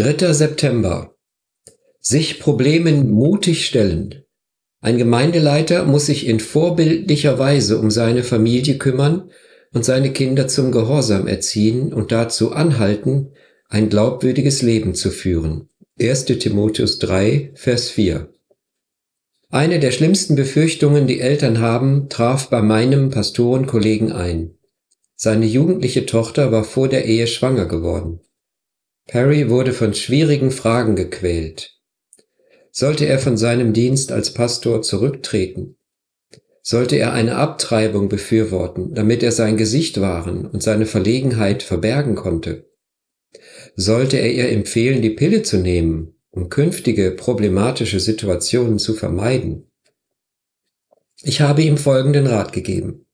3. September. Sich Problemen mutig stellen. Ein Gemeindeleiter muss sich in vorbildlicher Weise um seine Familie kümmern und seine Kinder zum Gehorsam erziehen und dazu anhalten, ein glaubwürdiges Leben zu führen. 1. Timotheus 3, Vers 4. Eine der schlimmsten Befürchtungen, die Eltern haben, traf bei meinem Pastorenkollegen ein. Seine jugendliche Tochter war vor der Ehe schwanger geworden. Perry wurde von schwierigen Fragen gequält. Sollte er von seinem Dienst als Pastor zurücktreten? Sollte er eine Abtreibung befürworten, damit er sein Gesicht wahren und seine Verlegenheit verbergen konnte? Sollte er ihr empfehlen, die Pille zu nehmen, um künftige problematische Situationen zu vermeiden? Ich habe ihm folgenden Rat gegeben.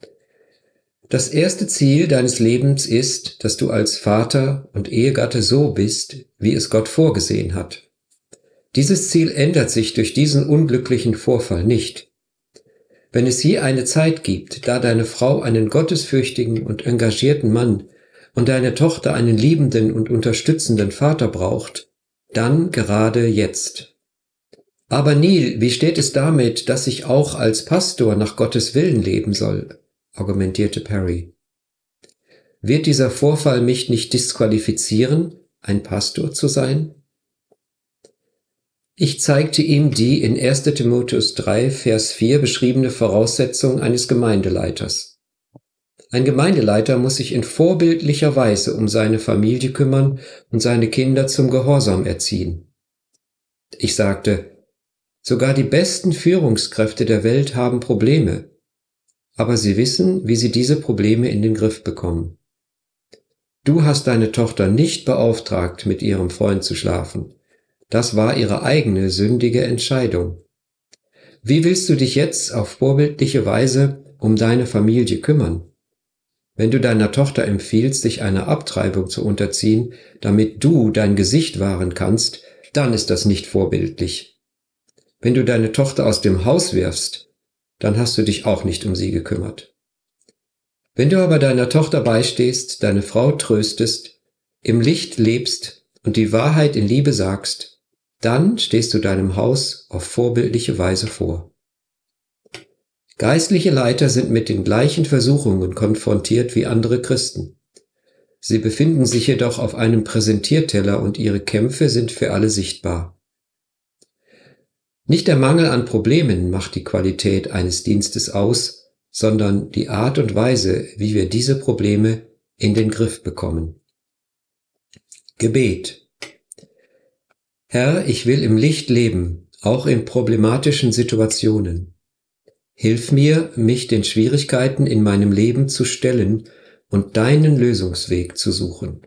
Das erste Ziel deines Lebens ist, dass du als Vater und Ehegatte so bist, wie es Gott vorgesehen hat. Dieses Ziel ändert sich durch diesen unglücklichen Vorfall nicht. Wenn es je eine Zeit gibt, da deine Frau einen gottesfürchtigen und engagierten Mann und deine Tochter einen liebenden und unterstützenden Vater braucht, dann gerade jetzt. Aber Neil, wie steht es damit, dass ich auch als Pastor nach Gottes Willen leben soll? Argumentierte Perry. Wird dieser Vorfall mich nicht disqualifizieren, ein Pastor zu sein? Ich zeigte ihm die in 1 Timotheus 3, Vers 4 beschriebene Voraussetzung eines Gemeindeleiters. Ein Gemeindeleiter muss sich in vorbildlicher Weise um seine Familie kümmern und seine Kinder zum Gehorsam erziehen. Ich sagte, sogar die besten Führungskräfte der Welt haben Probleme, aber sie wissen, wie sie diese Probleme in den Griff bekommen. Du hast deine Tochter nicht beauftragt, mit ihrem Freund zu schlafen. Das war ihre eigene sündige Entscheidung. Wie willst du dich jetzt auf vorbildliche Weise um deine Familie kümmern? Wenn du deiner Tochter empfiehlst, sich einer Abtreibung zu unterziehen, damit du dein Gesicht wahren kannst, dann ist das nicht vorbildlich. Wenn du deine Tochter aus dem Haus wirfst, dann hast du dich auch nicht um sie gekümmert. Wenn du aber deiner Tochter beistehst, deine Frau tröstest, im Licht lebst und die Wahrheit in Liebe sagst, dann stehst du deinem Haus auf vorbildliche Weise vor. Geistliche Leiter sind mit den gleichen Versuchungen konfrontiert wie andere Christen. Sie befinden sich jedoch auf einem Präsentierteller und ihre Kämpfe sind für alle sichtbar. Nicht der Mangel an Problemen macht die Qualität eines Dienstes aus, sondern die Art und Weise, wie wir diese Probleme in den Griff bekommen. Gebet. Herr, ich will im Licht leben, auch in problematischen Situationen. Hilf mir, mich den Schwierigkeiten in meinem Leben zu stellen und deinen Lösungsweg zu suchen.